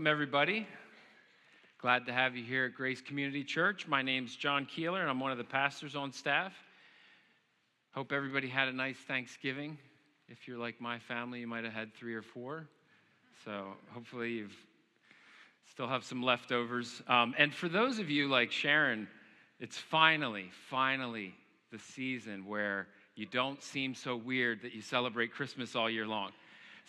Welcome, everybody. Glad to have you here at Grace Community Church. My name's John Keeler, and I'm one of the pastors on staff. Hope everybody had a nice Thanksgiving. If you're like my family, you might have had three or four. So hopefully you've still have some leftovers. Um, and for those of you like Sharon, it's finally, finally the season where you don't seem so weird that you celebrate Christmas all year long.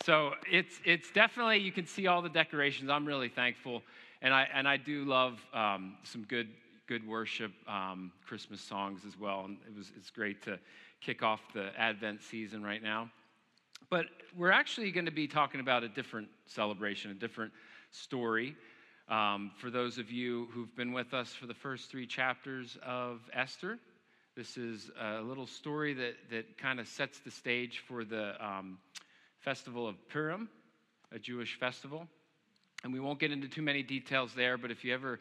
So it's, it's definitely, you can see all the decorations. I'm really thankful. And I, and I do love um, some good, good worship um, Christmas songs as well. And it was, it's great to kick off the Advent season right now. But we're actually going to be talking about a different celebration, a different story. Um, for those of you who've been with us for the first three chapters of Esther, this is a little story that, that kind of sets the stage for the um, festival of Purim, a Jewish festival. And we won't get into too many details there, but if you ever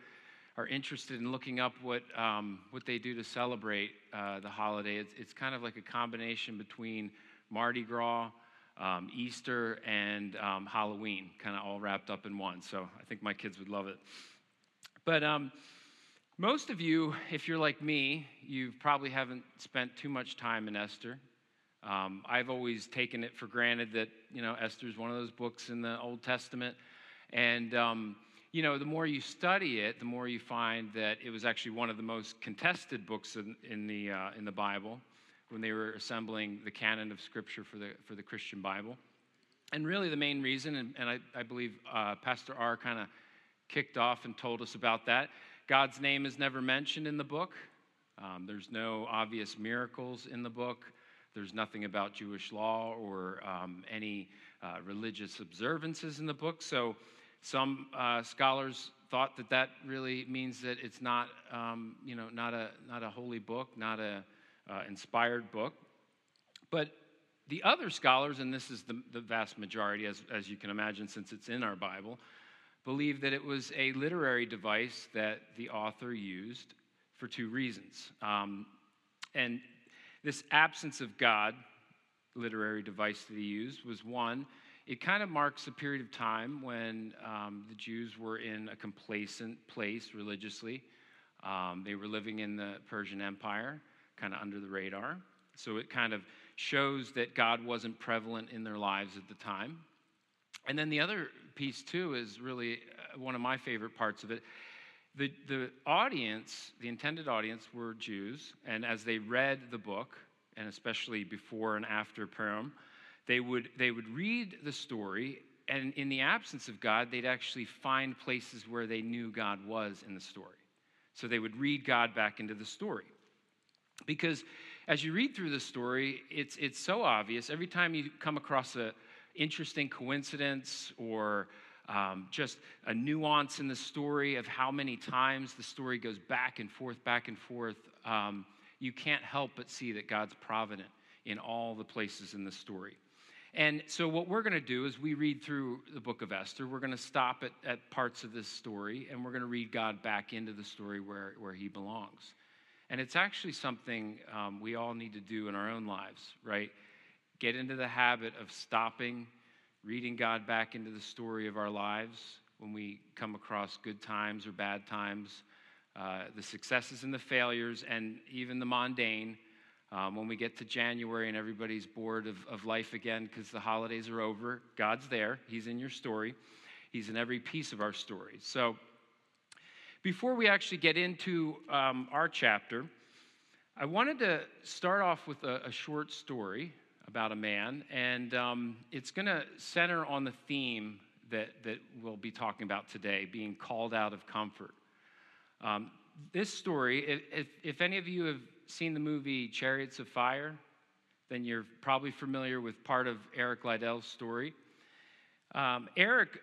are interested in looking up what, um, what they do to celebrate uh, the holiday, it's, it's kind of like a combination between Mardi Gras, um, Easter, and um, Halloween, kind of all wrapped up in one. So I think my kids would love it. But um, most of you, if you're like me, you probably haven't spent too much time in Esther. Um, I've always taken it for granted that, you know, Esther is one of those books in the Old Testament. And, um, you know, the more you study it, the more you find that it was actually one of the most contested books in, in the, uh, in the Bible when they were assembling the canon of Scripture for the, for the Christian Bible. And really, the main reason, and, and I, I believe uh, Pastor R kind of kicked off and told us about that, God's name is never mentioned in the book. Um, there's no obvious miracles in the book. There's nothing about Jewish law or um, any uh, religious observances in the book. So some uh, scholars thought that that really means that it's not, um, you know, not a, not a holy book, not a uh, inspired book. But the other scholars, and this is the, the vast majority, as, as you can imagine, since it's in our Bible, believe that it was a literary device that the author used for two reasons. Um, and this absence of God, literary device that he used, was one, it kind of marks a period of time when um, the Jews were in a complacent place religiously. Um, they were living in the Persian Empire, kind of under the radar. So it kind of shows that God wasn't prevalent in their lives at the time. And then the other piece, too, is really uh, one of my favorite parts of it. The, the audience, the intended audience, were Jews, and as they read the book, and especially before and after Purim, they would, they would read the story, and in the absence of God, they'd actually find places where they knew God was in the story. So they would read God back into the story. Because as you read through the story, it's, it's so obvious. Every time you come across an interesting coincidence or um, just a nuance in the story of how many times the story goes back and forth, back and forth, um, you can't help but see that God's provident in all the places in the story. And so, what we're going to do is we read through the book of Esther. We're going to stop at, at parts of this story and we're going to read God back into the story where, where he belongs. And it's actually something um, we all need to do in our own lives, right? Get into the habit of stopping reading God back into the story of our lives when we come across good times or bad times, uh, the successes and the failures, and even the mundane. Um, when we get to January and everybody's bored of, of life again because the holidays are over, God's there. He's in your story, He's in every piece of our story. So, before we actually get into um, our chapter, I wanted to start off with a, a short story about a man, and um, it's going to center on the theme that, that we'll be talking about today being called out of comfort. Um, this story, if, if, any of you have seen the movie Chariots of Fire, then you're probably familiar with part of Eric Liddell's story. Um, Eric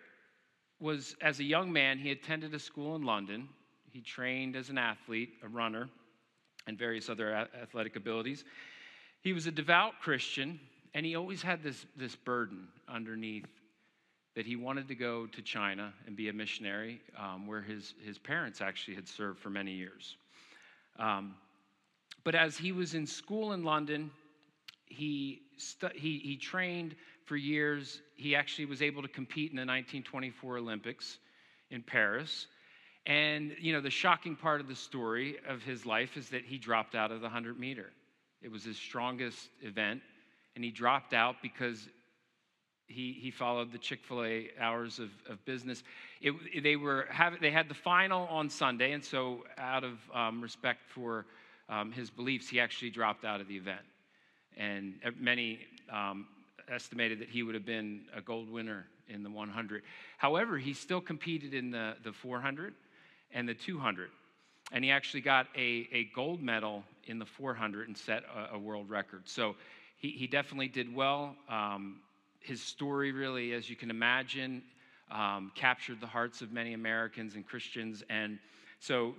was, as a young man, he attended a school in London. He trained as an athlete, a runner, and various other athletic abilities. He was a devout Christian, and he always had this, this burden underneath that he wanted to go to China and be a missionary, um, where his, his parents actually had served for many years. Um, but as he was in school in London, he, stu- he, he trained for years. He actually was able to compete in the 1924 Olympics. in Paris. And, you know, the shocking part of the story of his life is that he dropped out of the 100 meter. It was his strongest event, and he dropped out because he, he followed the Chick-fil-A hours of, of business. It, they, were have, they had the final on Sunday, and so out of um, respect for um, his beliefs, he actually dropped out of the event. And many um, estimated that he would have been a gold winner in the 100. However, he still competed in the, the 400 and the 200. And he actually got a, a gold medal in the 400 and set a, a world record. So he, he definitely did well. Um, his story, really, as you can imagine, um, captured the hearts of many Americans and Christians. And so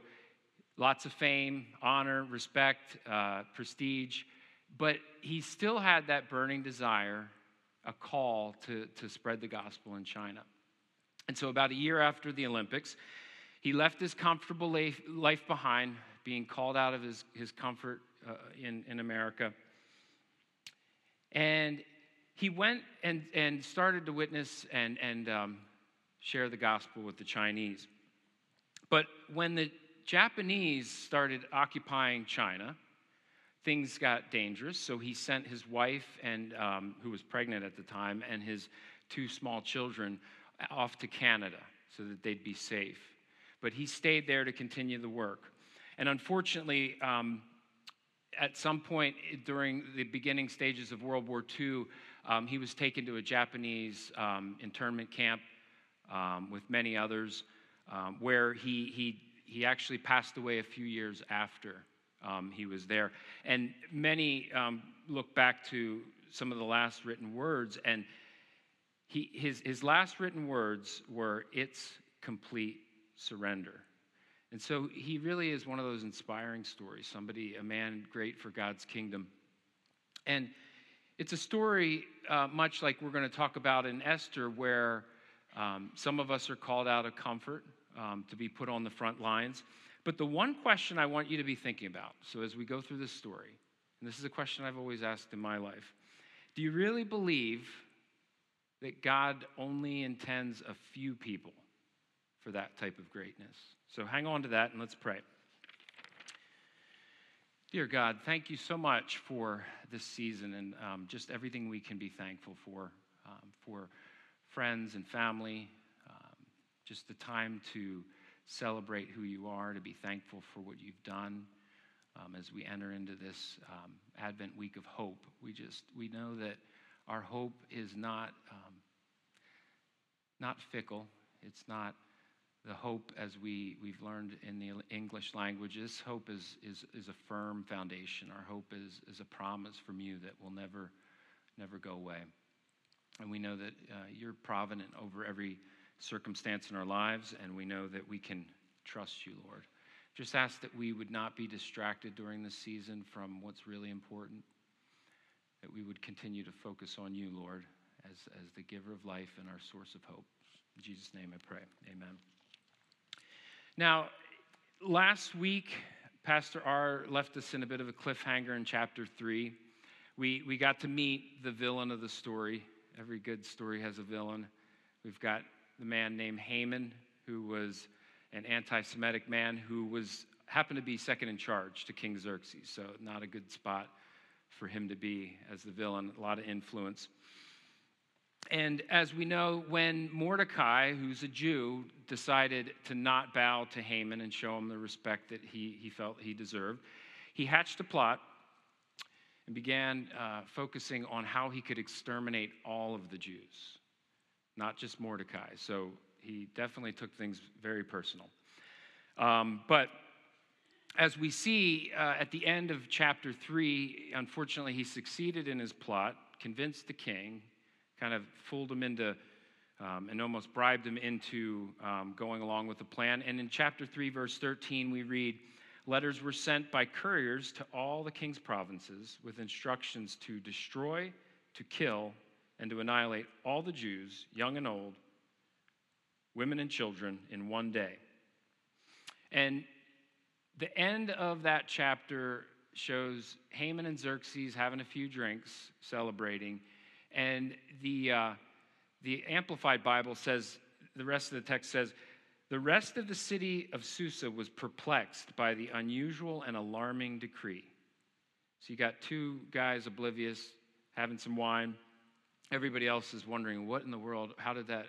lots of fame, honor, respect, uh, prestige. But he still had that burning desire, a call to, to spread the gospel in China. And so, about a year after the Olympics, he left his comfortable life, behind, being called out of his, his comfort uh, in, in America. And he went and, and started to witness and, and um, share the gospel with the Chinese. But when the Japanese started occupying China, things got dangerous. So he sent his wife, and um, who was pregnant at the time, and his two small children off to Canada so that they'd be safe. But he stayed there to continue the work. And unfortunately, um, at some point during the beginning stages of World War II, um, he was taken to a Japanese um, internment camp um, with many others, um, where he, he, he actually passed away a few years after um, he was there. And many look back to some of the last written words, and he, his, his last written words were, It's complete surrender. And so he really is one of those inspiring stories, somebody, a man great for God's kingdom. And it's a story uh, much like we're going to talk about in Esther, where um, some of us are called out of comfort um, to be put on the front lines. But the one question I want you to be thinking about, so as we go through this story, and this is a question I've always asked in my life do you really believe that God only intends a few people for that type of greatness? So hang on to that and let's pray. Dear God, thank you so much for this season and um, just everything we can be thankful for, um, for friends and family, um, just the time to celebrate who you are, to be thankful for what you've done. Um, as we enter into this um, Advent week of hope, we just we know that our hope is not um, not fickle. It's not the hope as we, we've learned in the English languages. Hope is, is, is a firm foundation. Our hope is, is a promise from you that will never, never go away. And we know that uh, you're provident over every circumstance in our lives, and we know that we can trust you, Lord. Just ask that we would not be distracted during this season from what's really important, that we would continue to focus on you, Lord, as, as the giver of life and our source of hope. In Jesus' name I pray. Amen. Now, last week, Pastor R left us in a bit of a cliffhanger in chapter 3. We, we got to meet the villain of the story. Every good story has a villain. We've got the man named Haman, who was an anti Semitic man who was happened to be second in charge to King Xerxes, so not a good spot for him to be as the villain, a lot of influence. And as we know, when Mordecai, who's a Jew, decided to not bow to Haman and show him the respect that he, he felt he deserved, he hatched a plot and began uh, focusing on how he could exterminate all of the Jews, not just Mordecai. So he definitely took things very personal. Um, but as we see uh, at the end of chapter 3, unfortunately, he succeeded in his plot, convinced the king, kind of fooled him into um, and almost bribed him into um, going along with the plan. And in chapter 3, verse 13, we read Letters were sent by couriers to all the king's provinces with instructions to destroy, to kill, and to annihilate all the Jews, young and old, women and children, in one day. And the end of that chapter shows Haman and Xerxes having a few drinks, celebrating, and the, uh, the Amplified Bible says, the rest of the text says, The rest of the city of Susa was perplexed by the unusual and alarming decree. So you got two guys oblivious, having some wine. Everybody else is wondering, what in the world, how did that,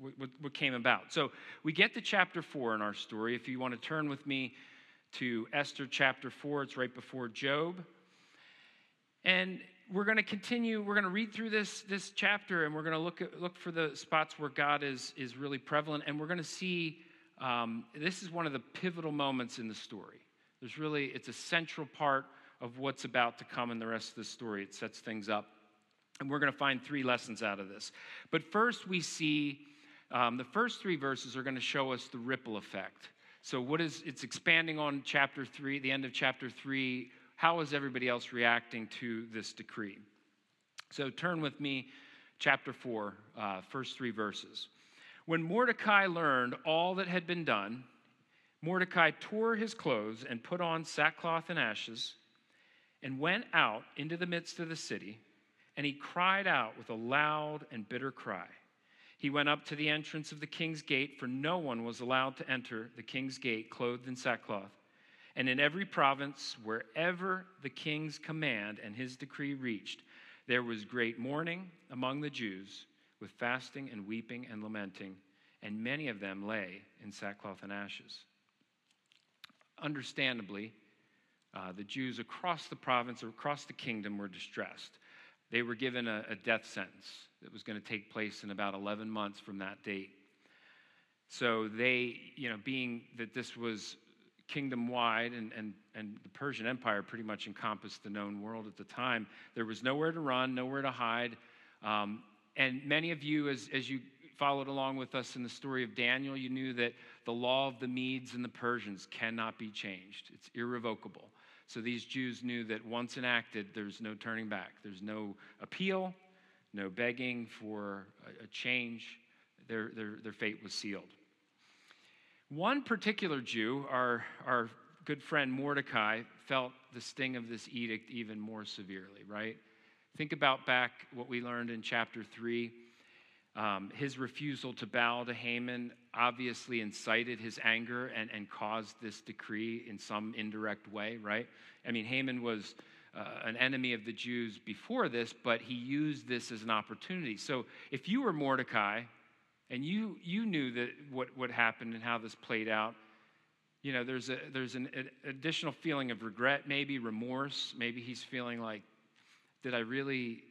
what, what came about? So we get to chapter four in our story. If you want to turn with me to Esther chapter four, it's right before Job. And we're going to continue we're going to read through this this chapter and we're going to look at, look for the spots where god is is really prevalent and we're going to see um, this is one of the pivotal moments in the story. There's really it's a central part of what's about to come in the rest of the story. It sets things up and we're going to find three lessons out of this. But first we see um, the first three verses are going to show us the ripple effect. So what is it's expanding on chapter three the end of chapter three how is everybody else reacting to this decree? So turn with me, chapter 4, uh, first three verses. When Mordecai learned all that had been done, Mordecai tore his clothes and put on sackcloth and ashes and went out into the midst of the city, and he cried out with a loud and bitter cry. He went up to the entrance of the king's gate, for no one was allowed to enter the king's gate clothed in sackcloth. And in every province, wherever the king's command and his decree reached, there was great mourning among the Jews, with fasting and weeping and lamenting, and many of them lay in sackcloth and ashes. Understandably, uh, the Jews across the province or across the kingdom were distressed. They were given a, a death sentence that was going to take place in about 11 months from that date. So they, you know, being that this was kingdom wide, and, and, and the Persian Empire pretty much encompassed the known world at the time. There was nowhere to run, nowhere to hide. Um, and many of you, as, as you followed along with us in the story of Daniel, you knew that the law of the Medes and the Persians cannot be changed, it's irrevocable. So these Jews knew that once enacted, there's no turning back, there's no appeal, no begging for a, a change. Their, their, their fate was sealed. One particular Jew, our, our good friend Mordecai, felt the sting of this edict even more severely, right? Think about back what we learned in chapter 3. Um, his refusal to bow to Haman obviously incited his anger and, and caused this decree in some indirect way, right? I mean, Haman was uh, an enemy of the Jews before this, but he used this as an opportunity. So if you were Mordecai, and you you knew that what what happened and how this played out. You know there's a there's an, additional feeling of regret maybe remorse. Maybe he's feeling like did i really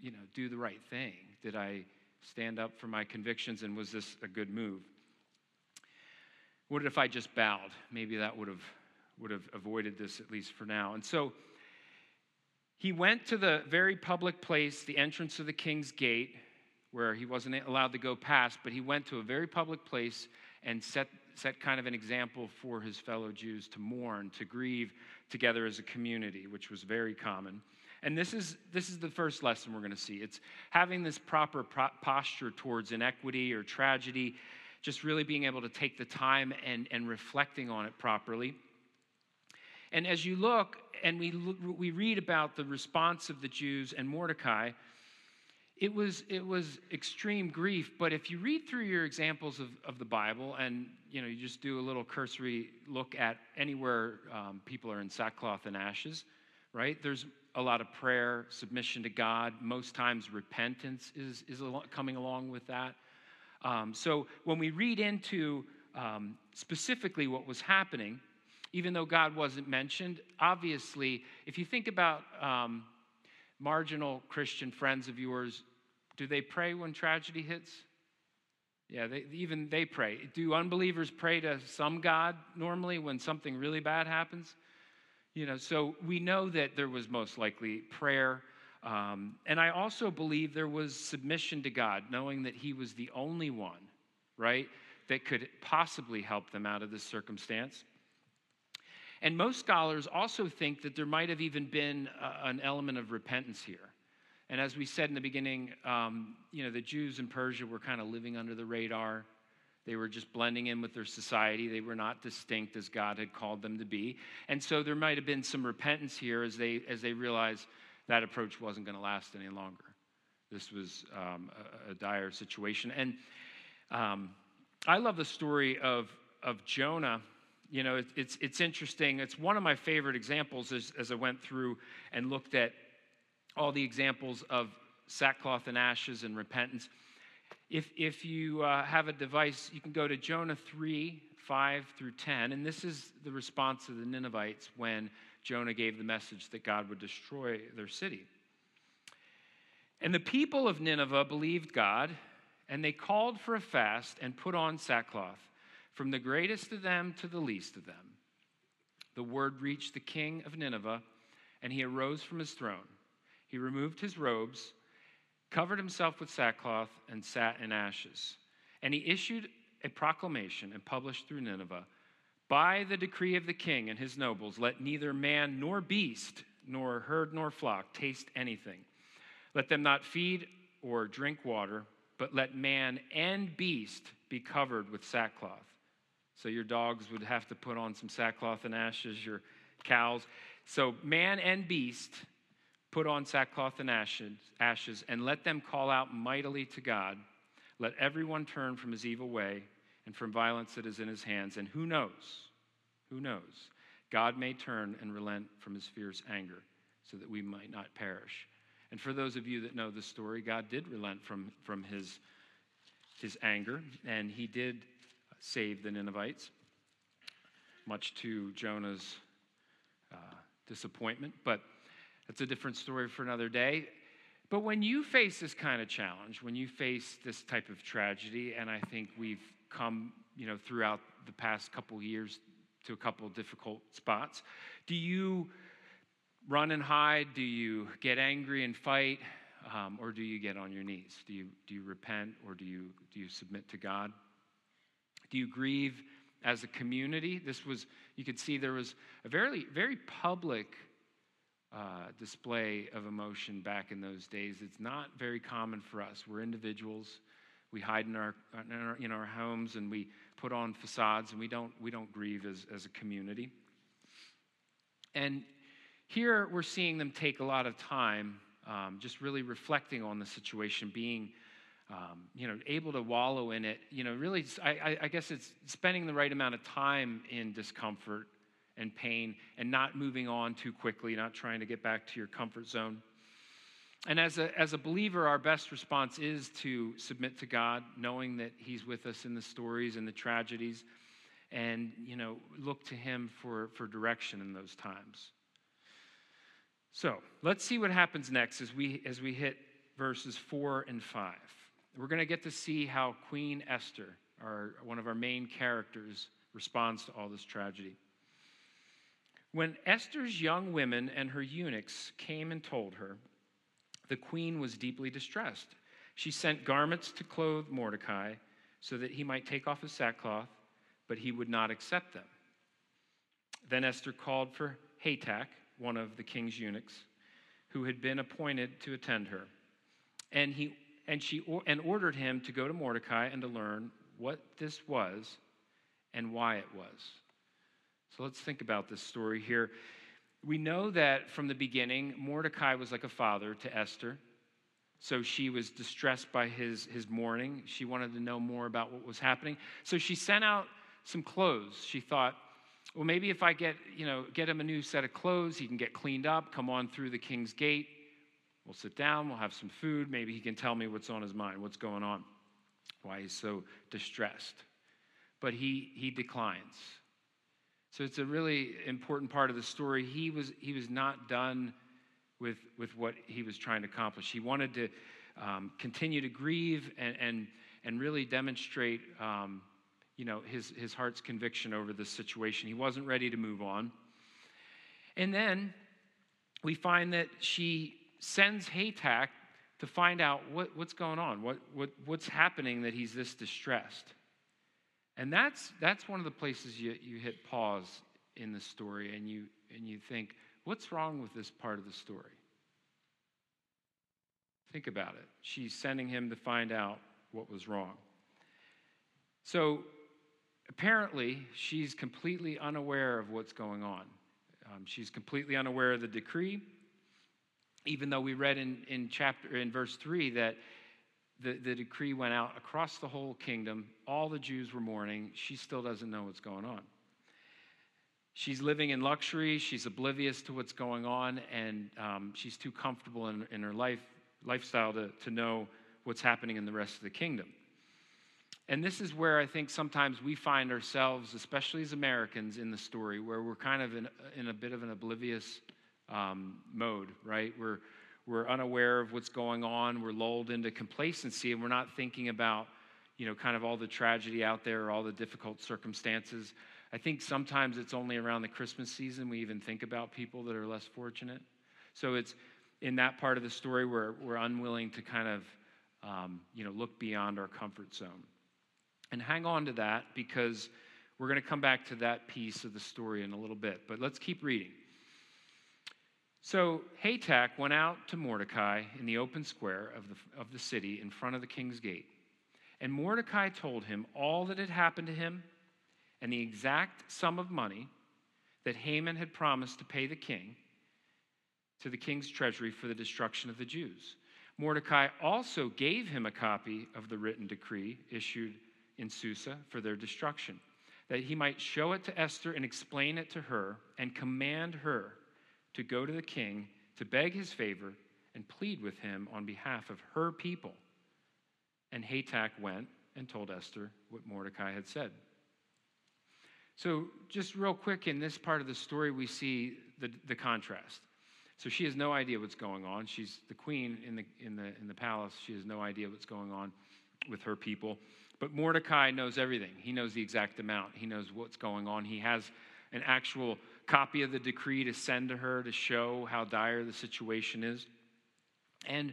you know do the right thing? Did i stand up for my convictions and was this a good move? What if i just bowed? Maybe that would have would have avoided this at least for now. And so he went to the very public place the entrance of the king's gate where he wasn't allowed to go past, but he went to a very public place and set, set kind of an example for his fellow Jews to mourn, to grieve together as a community, which was very common. And this is, this is the first lesson we're going to see. It's having this proper pro- posture towards inequity or tragedy, just really being able to take the time and, and reflecting on it properly. And as you look and we, we read about the response of the Jews and Mordecai, it was, it was extreme grief. But if you read through your examples of, of the Bible and you know you just do a little cursory look at anywhere um, people are in sackcloth and ashes, right? There's a lot of prayer, submission to God. Most times repentance is, is coming along with that. Um, so when we read into um, specifically what was happening, even though God wasn't mentioned, obviously, if you think about um, marginal Christian friends of yours do they pray when tragedy hits? Yeah, they, even they pray. Do unbelievers pray to some God normally when something really bad happens? You know, so we know that there was most likely prayer. Um, and I also believe there was submission to God, knowing that He was the only one, right, that could possibly help them out of this circumstance. And most scholars also think that there might have even been a, an element of repentance here. And as we said in the beginning, um, you know, the Jews in Persia were kind of living under the radar. They were just blending in with their society. They were not distinct as God had called them to be. And so there might have been some repentance here as they, as they realized that approach wasn't going to last any longer. This was um, a, a, dire situation. And um, I love the story of, of Jonah. You know, it, it's, it's interesting. It's one of my favorite examples as, as I went through and looked at all the examples of sackcloth and ashes and repentance. If, if you uh, have a device, you can go to Jonah 3 5 through 10, and this is the response of the Ninevites when Jonah gave the message that God would destroy their city. And the people of Nineveh believed God, and they called for a fast and put on sackcloth, from the greatest of them to the least of them. The word reached the king of Nineveh, and he arose from his throne. He removed his robes, covered himself with sackcloth, and sat in ashes. And he issued a proclamation and published through Nineveh By the decree of the king and his nobles, let neither man nor beast, nor herd nor flock taste anything. Let them not feed or drink water, but let man and beast be covered with sackcloth. So your dogs would have to put on some sackcloth and ashes, your cows. So man and beast put on sackcloth and ashes, and let them call out mightily to God. Let everyone turn from his evil way and from violence that is in his hands. And who knows? Who knows? God may turn and relent from his fierce anger so that we might not perish. And for those of you that know the story, God did relent from, from his, his anger, and he did save the Ninevites, much to Jonah's uh, disappointment. But that's a different story for another day. But when you face this kind of challenge, when you face this type of tragedy, and I think we've come, you know, throughout the past couple years to a couple difficult spots, do you run and hide? Do you get angry and fight? Um, or do you get on your knees? Do you, do you repent or do you, do you submit to God? Do you grieve as a community? This was, you could see there was a very, very public uh, display of emotion back in those days. It's not very common for us. We're individuals. We hide in our, in our, in our homes and we put on facades and we don't, we don't grieve as, as a community. And here we're seeing them take a lot of time um, just really reflecting on the situation, being um, you know, able to wallow in it. You know, really, I, I guess it's spending the right amount of time in discomfort and pain and not moving on too quickly, not trying to get back to your comfort zone. And as a, as a believer, our best response is to submit to God, knowing that He's with us in the stories and the tragedies, and, you know, look to Him for, for direction in those times. So let's see what happens next as we, as we hit verses four and five. We're going to get to see how Queen Esther, our, one of our main characters, responds to all this tragedy. When Esther's young women and her eunuchs came and told her, the queen was deeply distressed. She sent garments to clothe Mordecai so that he might take off his sackcloth, but he would not accept them. Then Esther called for Hatach, one of the king's eunuchs, who had been appointed to attend her. And, he, and she and ordered him to go to Mordecai and to learn what this was and why it was. So let's think about this story here. We know that from the beginning, Mordecai was like a father to Esther. So she was distressed by his, his mourning. She wanted to know more about what was happening. So she sent out some clothes. She thought, well, maybe if I get, you know, get him a new set of clothes, he can get cleaned up, come on through the king's gate. We'll sit down, we'll have some food. Maybe he can tell me what's on his mind, what's going on, why he's so distressed. But he, he declines. So it's a really important part of the story. He was, he was not done with, with what he was trying to accomplish. He wanted to um, continue to grieve and, and, and really demonstrate um, you know, his, his heart's conviction over this situation. He wasn't ready to move on. And then we find that she sends Hatach to find out what, what's going on, what, what, what's happening that he's this distressed. And that's, that's one of the places you, you hit pause in the story and you, and you think, what's wrong with this part of the story? Think about it. She's sending him to find out what was wrong. So Apparently, she's completely unaware of what's going on. Um, she's completely unaware of the decree, even though we read in, in chapter in verse 3 that the, the decree went out across the whole kingdom. All the Jews were mourning. She still doesn't know what's going on. She's living in luxury. She's oblivious to what's going on, and um, she's too comfortable in, in her life, lifestyle to, to know what's happening in the rest of the kingdom. And this is where I think sometimes we find ourselves, especially as Americans, in the story, where we're kind of in, in a bit of an oblivious um, mode, right? We're, we're unaware of what's going on. We're lulled into complacency, and we're not thinking about, you know, kind of all the tragedy out there, or all the difficult circumstances. I think sometimes it's only around the Christmas season we even think about people that are less fortunate. So it's in that part of the story where we're unwilling to kind of, um, you know, look beyond our comfort zone. And hang on to that because we're going to come back to that piece of the story in a little bit. But let's keep reading. So Hatach went out to Mordecai in the open square of the, of the city in front of the king's gate. And Mordecai told him all that had happened to him and the exact sum of money that Haman had promised to pay the king to the king's treasury for the destruction of the Jews. Mordecai also gave him a copy of the written decree issued in Susa for their destruction, that he might show it to Esther and explain it to her and command her to go to the king to beg his favor and plead with him on behalf of her people. And Hatach went and told Esther what Mordecai had said. So, just real quick, in this part of the story, we see the, the contrast. So, she has no idea what's going on. She's the queen in the, in, the, in the palace. She has no idea what's going on with her people. But Mordecai knows everything. He knows the exact amount, he knows what's going on. He has an actual copy of the decree to send to her to show how dire the situation is. And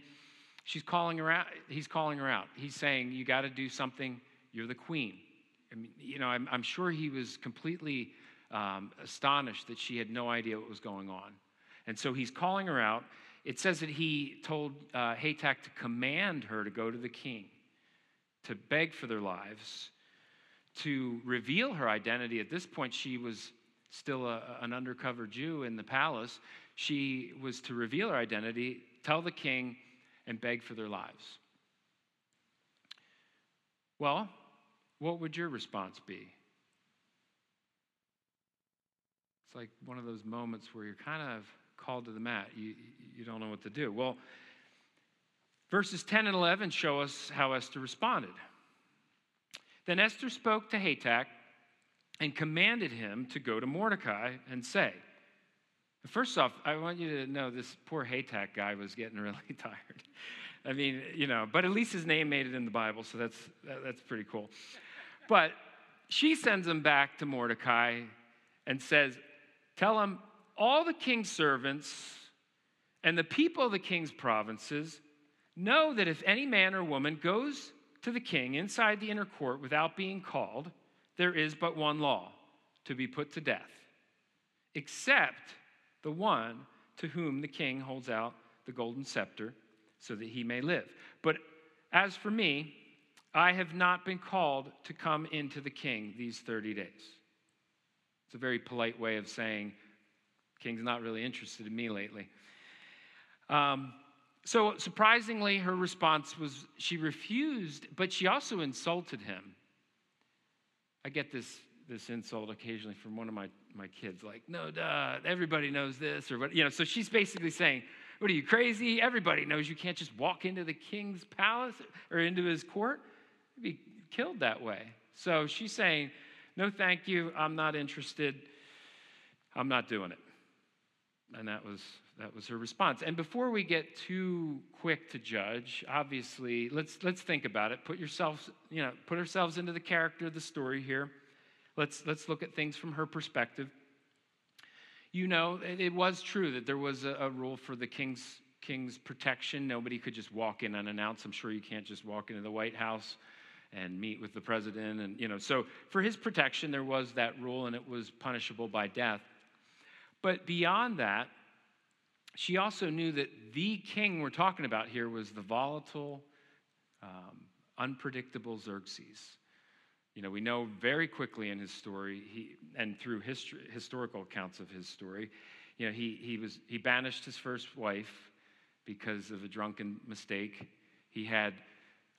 she's calling her out. He's calling her out. He's saying, You got to do something. You're the queen. I mean, you know, I'm, I'm sure he was completely um, astonished that she had no idea what was going on. And so he's calling her out. It says that he told uh, Hatach to command her to go to the king, to beg for their lives, to reveal her identity. At this point, she was still a, an undercover Jew in the palace, she was to reveal her identity, tell the king, and beg for their lives. Well, what would your response be? It's like one of those moments where you're kind of called to the mat. You, you don't know what to do. Well, verses 10 and 11 show us how Esther responded. Then Esther spoke to Hatach and commanded him to go to Mordecai and say, First off, I want you to know this poor Hatach guy was getting really tired. I mean, you know, but at least his name made it in the Bible, so that's, that, that's pretty cool. But she sends him back to Mordecai and says, Tell him all the king's servants and the people of the king's provinces know that if any man or woman goes to the king inside the inner court without being called, there is but one law to be put to death, except the one to whom the king holds out the golden scepter so that he may live. But as for me, I have not been called to come into the king these 30 days. It's a very polite way of saying, King's not really interested in me lately. Um, so, surprisingly, her response was she refused, but she also insulted him. I get this, this insult occasionally from one of my, my kids, like, no, duh, everybody knows this, or what, you know, so she's basically saying, what are you, crazy? Everybody knows you can't just walk into the king's palace or into his court. You'd be killed that way. So she's saying, no, thank you, I'm not interested, I'm not doing it. And that was that was her response. And before we get too quick to judge, obviously, let's let's think about it. Put yourselves, you know, put ourselves into the character of the story here. Let's let's look at things from her perspective. You know, it was true that there was a, a rule for the king's king's protection. Nobody could just walk in unannounced. I'm sure you can't just walk into the White House and meet with the president and you know so for his protection there was that rule and it was punishable by death but beyond that she also knew that the king we're talking about here was the volatile, um, unpredictable Xerxes. You know, we know very quickly in his story, he, and through history, historical accounts of his story, you know, he, he, was, he banished his first wife because of a drunken mistake. He had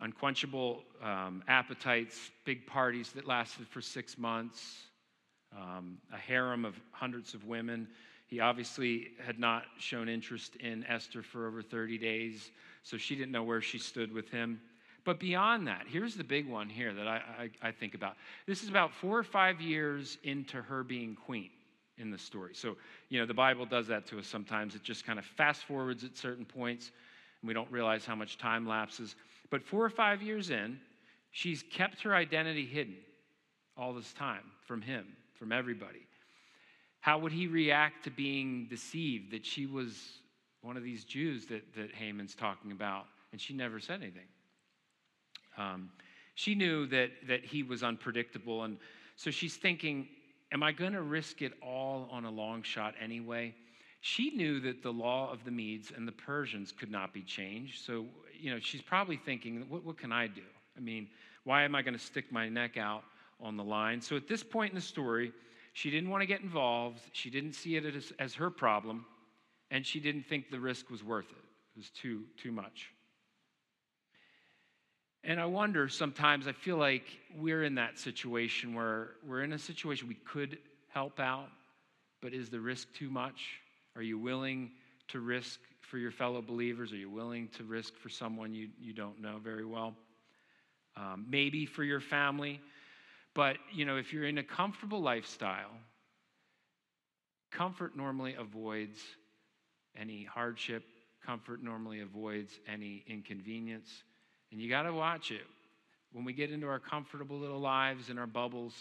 unquenchable um, appetites, big parties that lasted for six months, um, a harem of hundreds of women. He obviously had not shown interest in Esther for over 30 days, so she didn't know where she stood with him. But beyond that, here's the big one here that I, I, I think about. This is about four or five years into her being queen in the story. So, you know, the Bible does that to us sometimes. It just kind of fast forwards at certain points, and we don't realize how much time lapses. But four or five years in, she's kept her identity hidden all this time from him, from everybody. How would he react to being deceived that she was one of these Jews that, that Haman's talking about? And she never said anything. Um, she knew that, that he was unpredictable. And so she's thinking, Am I going to risk it all on a long shot anyway? She knew that the law of the Medes and the Persians could not be changed. So, you know, she's probably thinking, what, what can I do? I mean, why am I going to stick my neck out on the line? So at this point in the story, she didn't want to get involved. She didn't see it as, as her problem, and she didn't think the risk was worth it. It was too, too much. And I wonder sometimes, I feel like we're in that situation where we're in a situation we could help out, but is the risk too much? Are you willing to risk for your fellow believers? Are you willing to risk for someone you, you don't know very well? Um, maybe for your family. But, you know, if you're in a comfortable lifestyle, comfort normally avoids any hardship, comfort normally avoids any inconvenience. And you got to watch it. When we get into our comfortable little lives and our bubbles,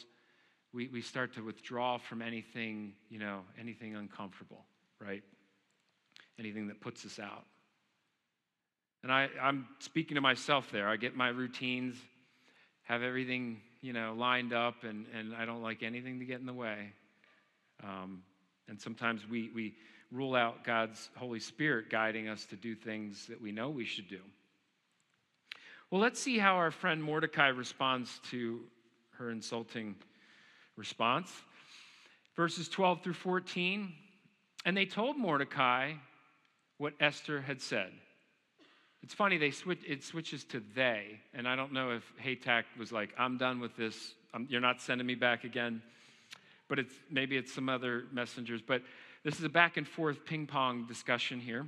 we, we start to withdraw from anything, you know, anything uncomfortable right? Anything that puts us out. And I, I'm speaking to myself there. I get my routines, have everything, you know, lined up, and, and I don't like anything to get in the way. Um, and sometimes we, we rule out God's Holy Spirit guiding us to do things that we know we should do. Well, let's see how our friend Mordecai responds to her insulting response. Verses 12 through 14. And they told Mordecai what Esther had said. It's funny, they switch, it switches to they, and I don't know if Hatach was like, I'm done with this, I'm, you're not sending me back again. But it's, maybe it's some other messengers. But this is a back and forth ping pong discussion here.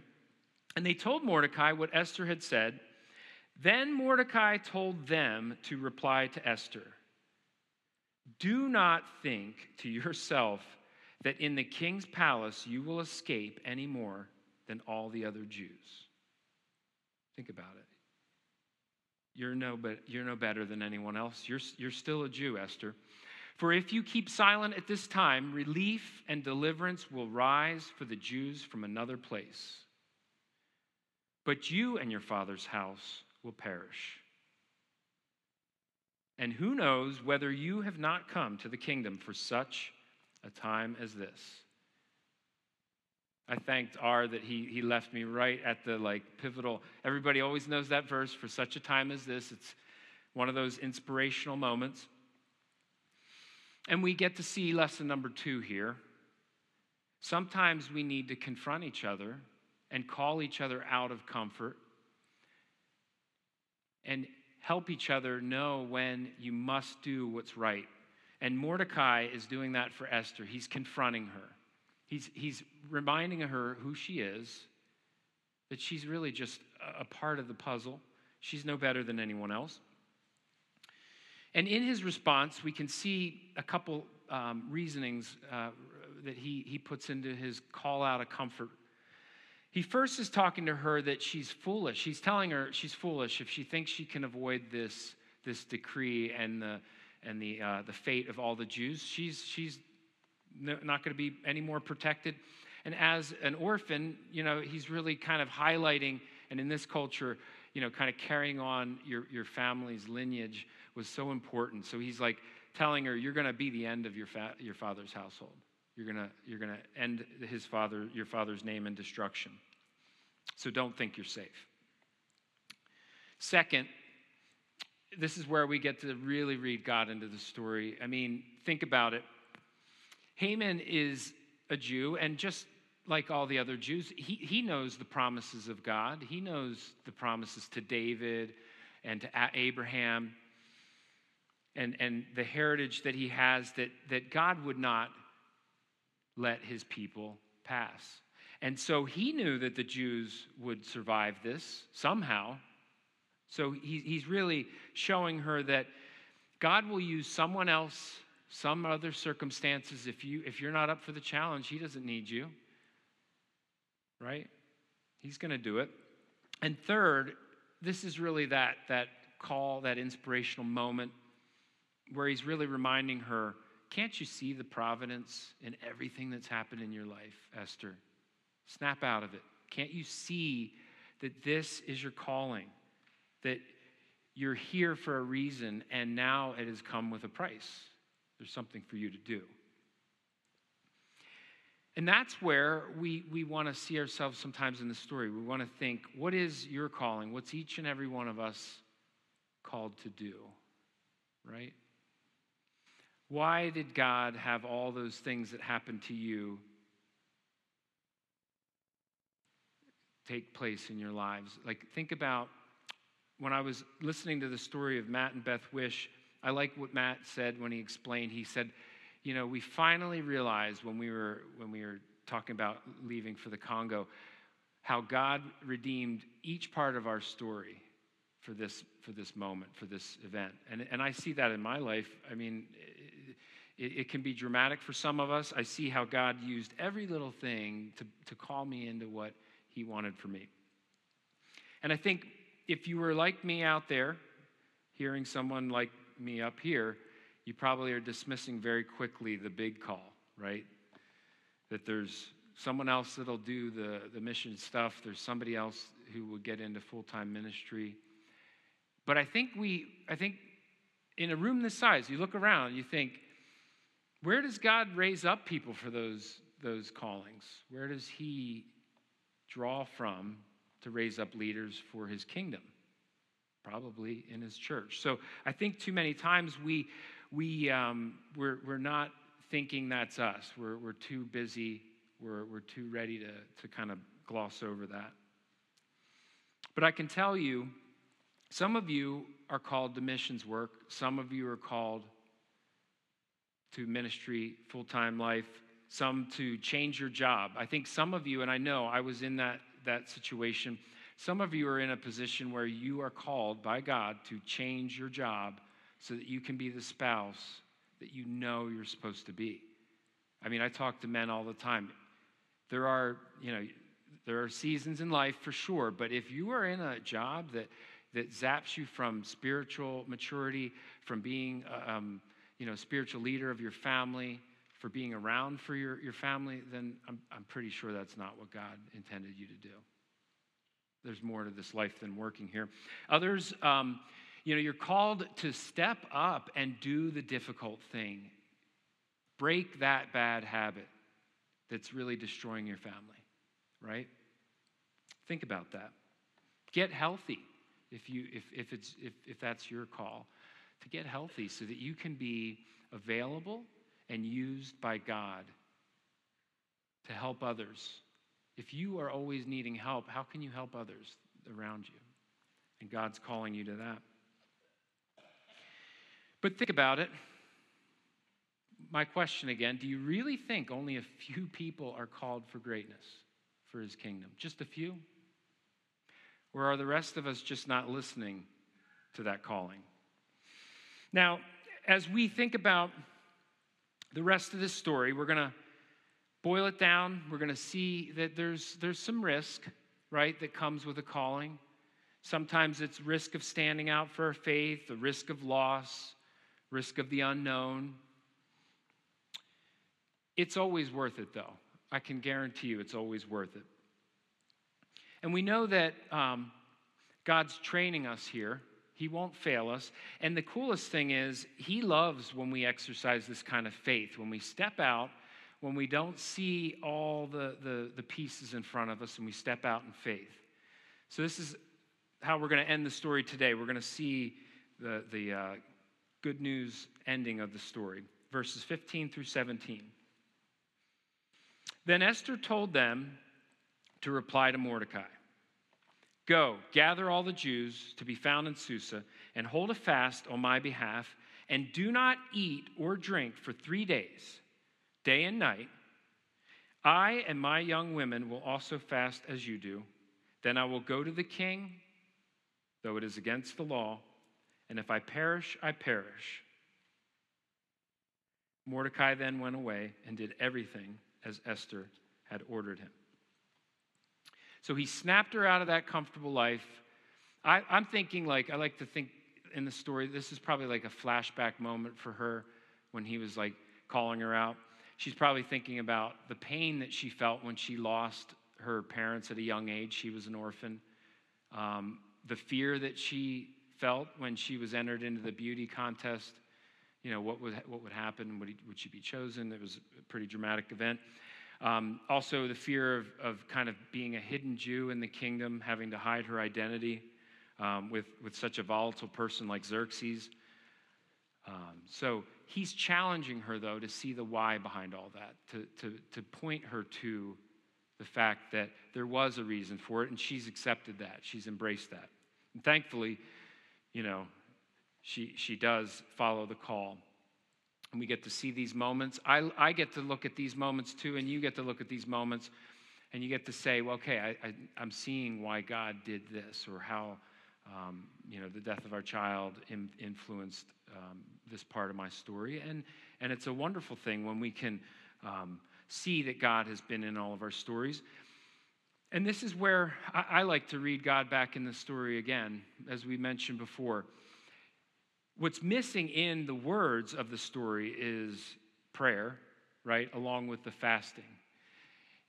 And they told Mordecai what Esther had said. Then Mordecai told them to reply to Esther Do not think to yourself that in the king's palace you will escape any more than all the other Jews. Think about it. You're no, but you're no better than anyone else. You're, you're still a Jew, Esther. For if you keep silent at this time, relief and deliverance will rise for the Jews from another place. But you and your father's house will perish. And who knows whether you have not come to the kingdom for such a time as this. I thanked R that he, he left me right at the like pivotal. Everybody always knows that verse for such a time as this. It's one of those inspirational moments. And we get to see lesson number two here. Sometimes we need to confront each other and call each other out of comfort and help each other know when you must do what's right and Mordecai is doing that for Esther. He's confronting her, he's, he's reminding her who she is, that she's really just a part of the puzzle. She's no better than anyone else. And in his response, we can see a couple um, reasonings uh, that he, he puts into his call out of comfort. He first is talking to her that she's foolish. He's telling her she's foolish if she thinks she can avoid this, this decree and the, and the, uh, the fate of all the Jews. She's, she's not going to be any more protected. And as an orphan, you know, he's really kind of highlighting, and in this culture, you know, kind of carrying on your, your family's lineage was so important. So he's like telling her, you're going to be the end of your, fa- your father's household. You're going to you're going to end his father, your father's name in destruction. So don't think you're safe. Second, this is where we get to really read God into the story. I mean, think about it. Haman is a Jew, and just like all the other Jews, he, he knows the promises of God. He knows the promises to David and to Abraham and, and the heritage that he has that, that God would not let his people pass. And so he knew that the Jews would survive this somehow. So he, he's really showing her that God will use someone else, some other circumstances. If, you, if you're not up for the challenge, he doesn't need you, right? He's going to do it. And third, this is really that, that call, that inspirational moment where he's really reminding her can't you see the providence in everything that's happened in your life, Esther? Snap out of it. Can't you see that this is your calling? That you're here for a reason, and now it has come with a price. There's something for you to do. And that's where we, we want to see ourselves sometimes in the story. We want to think, what is your calling? What's each and every one of us called to do? Right? Why did God have all those things that happened to you take place in your lives? Like, think about when I was listening to the story of Matt and Beth Wish, I like what Matt said when he explained. He said, you know, we finally realized when we were when we were talking about leaving for the Congo how God redeemed each part of our story for this for this moment, for this event. And and I see that in my life. I mean, it, it, can be dramatic for some of us. I see how God used every little thing to, to call me into what He wanted for me. And I think if you were like me out there, hearing someone like me up here, you probably are dismissing very quickly the big call, right? That there's someone else that'll do the, the mission stuff, there's somebody else who will get into full time ministry. But I think we, I think in a room this size, you look around, you think, where does God raise up people for those, those callings? Where does He draw from to raise up leaders for His kingdom? Probably in His church. So I think too many times we, we, um, we're, we're not thinking that's us. We're, we're too busy, we're, we're too ready to, to kind of gloss over that. But I can tell you, some of you are called to missions work, some of you are called to ministry, full time life, some to change your job. I think some of you, and I know I was in that, that situation, some of you are in a position where you are called by God to change your job so that you can be the spouse that you know you're supposed to be. I mean, I talk to men all the time. There are, you know, there are seasons in life for sure, but if you are in a job that that zaps you from spiritual maturity, from being uh, um, you know, spiritual leader of your family, for being around for your, your family, then I'm, I'm pretty sure that's not what God intended you to do. There's more to this life than working here. Others, um, you know, you're called to step up and do the difficult thing. Break that bad habit that's really destroying your family, right? Think about that. Get healthy if, you, if, if, it's, if, if that's your call to get healthy so that you can be available and used by God to help others. If you are always needing help, how can you help others around you? And God's calling you to that. But think about it. My question again do you really think only a few people are called for greatness for his kingdom? Just a few? Or are the rest of us just not listening to that calling? Now, as we think about the rest of this story, we're going to boil it down. We're going to see that there's, there's some risk, right, that comes with a calling. Sometimes it's risk of standing out for our faith, the risk of loss, risk of the unknown. It's always worth it, though. I can guarantee you it's always worth it. And we know that um, God's training us here he won't fail us. And the coolest thing is, He loves when we exercise this kind of faith, when we step out, when we don't see all the, the, the pieces in front of us, and we step out in faith. So, this is how we're going to end the story today. We're going to see the, the uh, good news ending of the story, verses 15 through 17. Then Esther told them to reply to Mordecai. Go, gather all the Jews to be found in Susa, and hold a fast on my behalf, and do not eat or drink for three days, day and night. I and my young women will also fast as you do. Then I will go to the king, though it is against the law, and if I perish, I perish. Mordecai then went away and did everything as Esther had ordered him. So he snapped her out of that comfortable life. I, am thinking, like, I like to think in the story, this is probably like a flashback moment for her when he was like calling her out. She's probably thinking about the pain that she felt when she lost her parents at a young age. She was an orphan. Um, the fear that she felt when she was entered into the beauty contest. You know, what would, what would happen? Would, he, would she be chosen? It was a pretty dramatic event. Um, also, the fear of, of kind of being a hidden Jew in the kingdom, having to hide her identity um, with, with such a volatile person like Xerxes. Um, so he's challenging her, though, to see the why behind all that, to, to, to point her to the fact that there was a reason for it, and she's accepted that. She's embraced that. And thankfully, you know, she, she does follow the call. And we get to see these moments. I, I get to look at these moments too, and you get to look at these moments, and you get to say, well, okay, I, am seeing why God did this, or how, um, you know, the death of our child in, influenced um, this part of my story. And, and it's a wonderful thing when we can um, see that God has been in all of our stories. And this is where I, I like to read God back in the story again, as we mentioned before. What's missing in the words of the story is prayer, right, along with the fasting.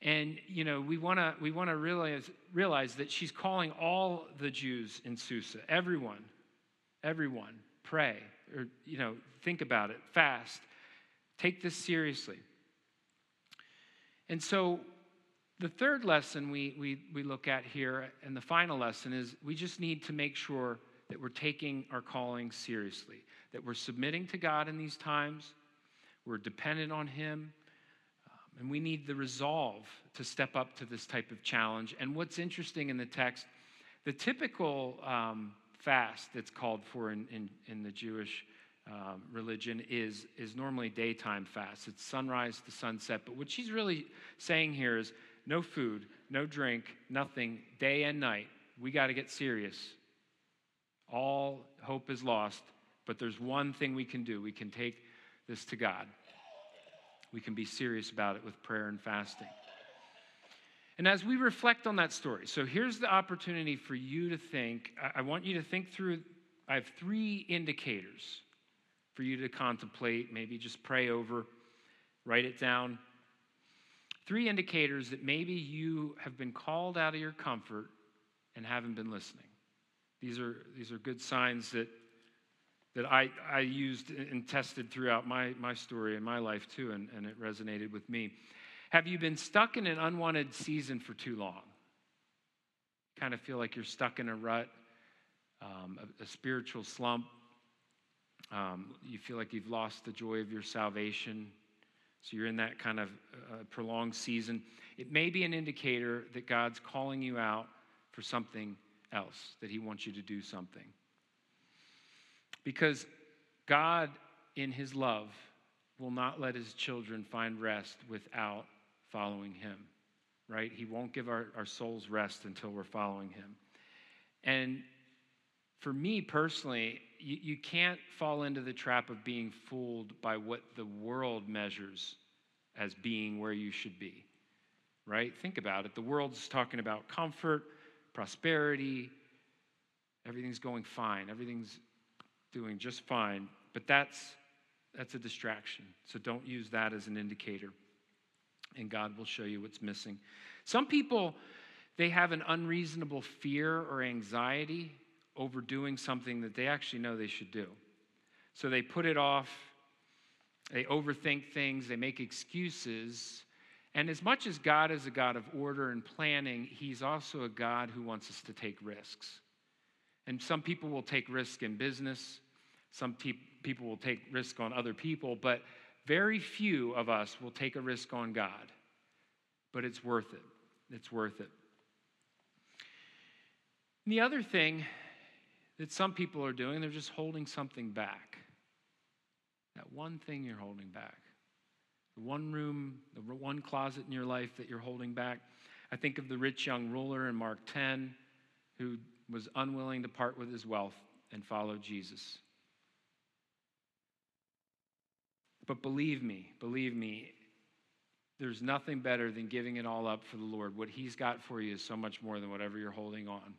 And you know, we want to we want to realize realize that she's calling all the Jews in Susa, everyone, everyone, pray or you know, think about it, fast, take this seriously. And so the third lesson we, we, we look at here, and the final lesson, is we just need to make sure that we're taking our calling seriously, that we're submitting to God in these times, we're dependent on Him, um, and we need the resolve to step up to this type of challenge. And what's interesting in the text, the typical um, fast that's called for in, in, in the Jewish um, religion is, is normally daytime fast. It's sunrise to sunset. But what she's really saying here is no food, no drink, nothing, day and night. We got to get serious all hope is lost, but there's one thing we can do we can take this to God. We can be serious about it with prayer and fasting. And as we reflect on that story, so here's the opportunity for you to think. I want you to think through. I have three indicators for you to contemplate, maybe just pray over, write it down. Three indicators that maybe you have been called out of your comfort and haven't been listening. These are, these are good signs that, that I, I used and tested throughout my, my story and my life too, and, and it resonated with me. Have you been stuck in an unwanted season for too long? Kind of feel like you're stuck in a rut, um, a, a, spiritual slump. Um, you feel like you've lost the joy of your salvation. So you're in that kind of uh, prolonged season. It may be an indicator that God's calling you out for something else, that He wants you to do something. Because God, in His love, will not let His children find rest without following Him, right? He won't give our, our souls rest until we're following Him. And for me personally, you, you can't fall into the trap of being fooled by what the world measures as being where you should be, right? Think about it. The world's talking about comfort prosperity, everything's going fine, everything's doing just fine, but that's that's a distraction. So don't use that as an indicator. And God will show you what's missing. Some people they have an unreasonable fear or anxiety over doing something that they actually know they should do. So they put it off, they overthink things, they make excuses, and as much as God is a God of order and planning, He's also a God who wants us to take risks. And some people will take risk in business, some te- people will take risk on other people, but very few of us will take a risk on God. But it's worth it. It's worth it. And the other thing that some people are doing, they're just holding something back. That one thing you're holding back. The one room, the one closet in your life that you're holding back. I think of the rich young ruler in Mark 10 who was unwilling to part with his wealth and follow Jesus. But believe me, believe me, there's nothing better than giving it all up for the Lord. What He's got for you is so much more than whatever you're holding on.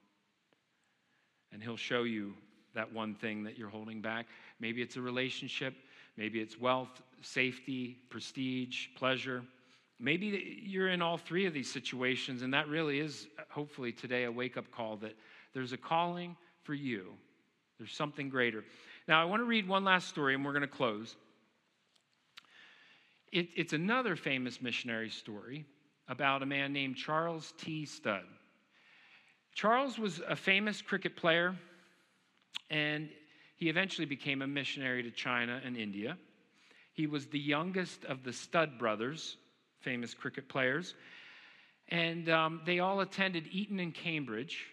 And He'll show you that one thing that you're holding back. Maybe it's a relationship, maybe it's wealth, safety, prestige, pleasure. Maybe you're in all three of these situations, and that really is, hopefully, today a wake up call that there's a calling for you. There's something greater. Now, I want to read one last story, and we're going to close. It, it's another famous missionary story about a man named Charles T. Studd. Charles was a famous cricket player, and he eventually became a missionary to China and India. He was the youngest of the Studd brothers, famous cricket players, and um, they all attended Eton and Cambridge.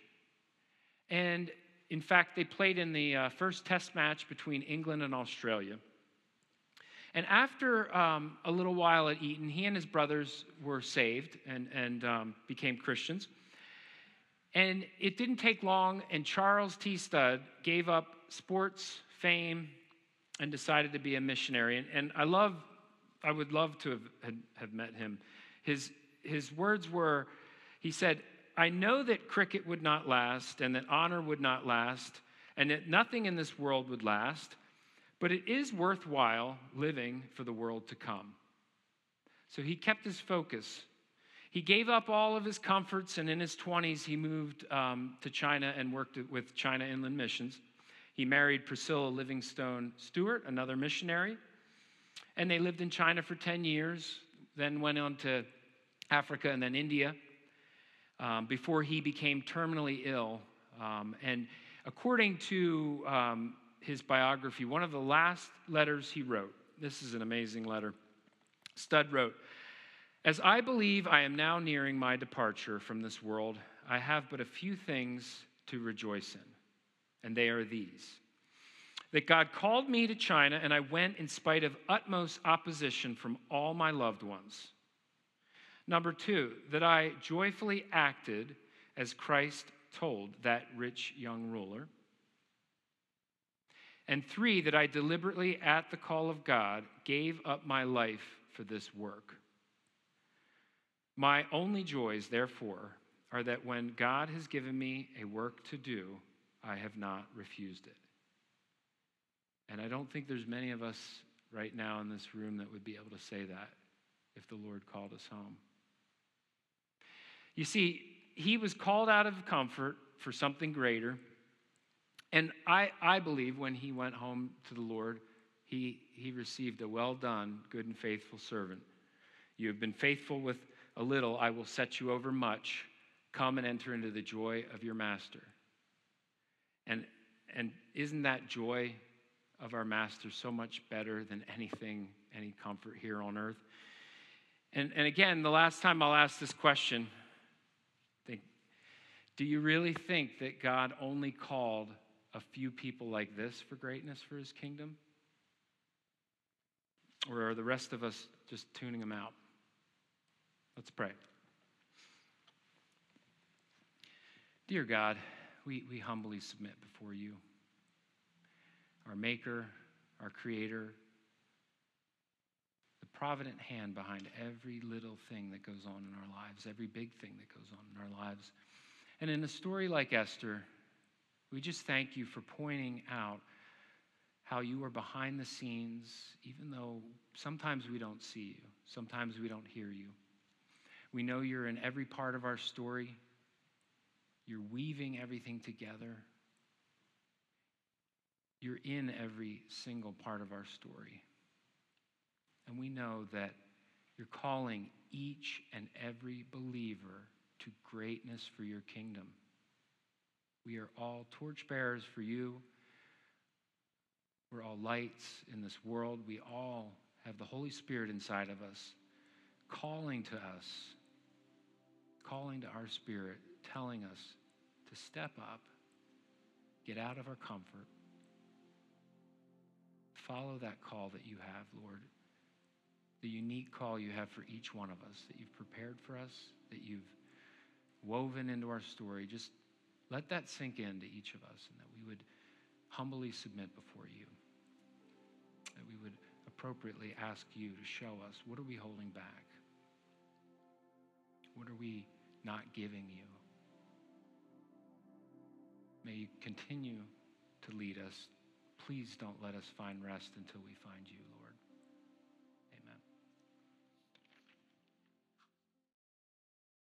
And in fact, they played in the uh, first test match between England and Australia. And after um, a little while at Eton, he and his brothers were saved and, and um, became Christians. And it didn't take long, and Charles T. Studd gave up sports, fame, and decided to be a missionary. And, and I love, I would love to have, have met him. His, his words were, he said, I know that cricket would not last, and that honor would not last, and that nothing in this world would last. But it is worthwhile living for the world to come. So he kept his focus. He gave up all of his comforts, and in his 20s, he moved um, to China and worked with China Inland Missions. He married Priscilla Livingstone Stewart, another missionary, and they lived in China for 10 years, then went on to Africa and then India um, before he became terminally ill. Um, and according to um, his biography, one of the last letters he wrote, this is an amazing letter. Studd wrote, As I believe I am now nearing my departure from this world, I have but a few things to rejoice in, and they are these that God called me to China, and I went in spite of utmost opposition from all my loved ones. Number two, that I joyfully acted as Christ told that rich young ruler. And three, that I deliberately, at the call of God, gave up my life for this work. My only joys, therefore, are that when God has given me a work to do, I have not refused it. And I don't think there's many of us right now in this room that would be able to say that if the Lord called us home. You see, he was called out of comfort for something greater. And I, I believe when he went home to the Lord, he, he received a well done, good and faithful servant. You have been faithful with a little, I will set you over much. Come and enter into the joy of your master. And, and isn't that joy of our master so much better than anything, any comfort here on earth? And, and again, the last time I'll ask this question, think, do you really think that God only called a few people like this for greatness for his kingdom? Or are the rest of us just tuning them out? Let's pray. Dear God, we, we humbly submit before you, our Maker, our Creator, the provident hand behind every little thing that goes on in our lives, every big thing that goes on in our lives. And in a story like Esther, we just thank you for pointing out how you are behind the scenes, even though sometimes we don't see you, sometimes we don't hear you. We know you're in every part of our story, you're weaving everything together. You're in every single part of our story. And we know that you're calling each and every believer to greatness for your kingdom. We are all torchbearers for you. We're all lights in this world. We all have the Holy Spirit inside of us, calling to us, calling to our spirit, telling us to step up, get out of our comfort, follow that call that you have, Lord. The unique call you have for each one of us, that you've prepared for us, that you've woven into our story. Just let that sink into each of us, and that we would humbly submit before you. That we would appropriately ask you to show us what are we holding back? What are we not giving you? May you continue to lead us. Please don't let us find rest until we find you, Lord.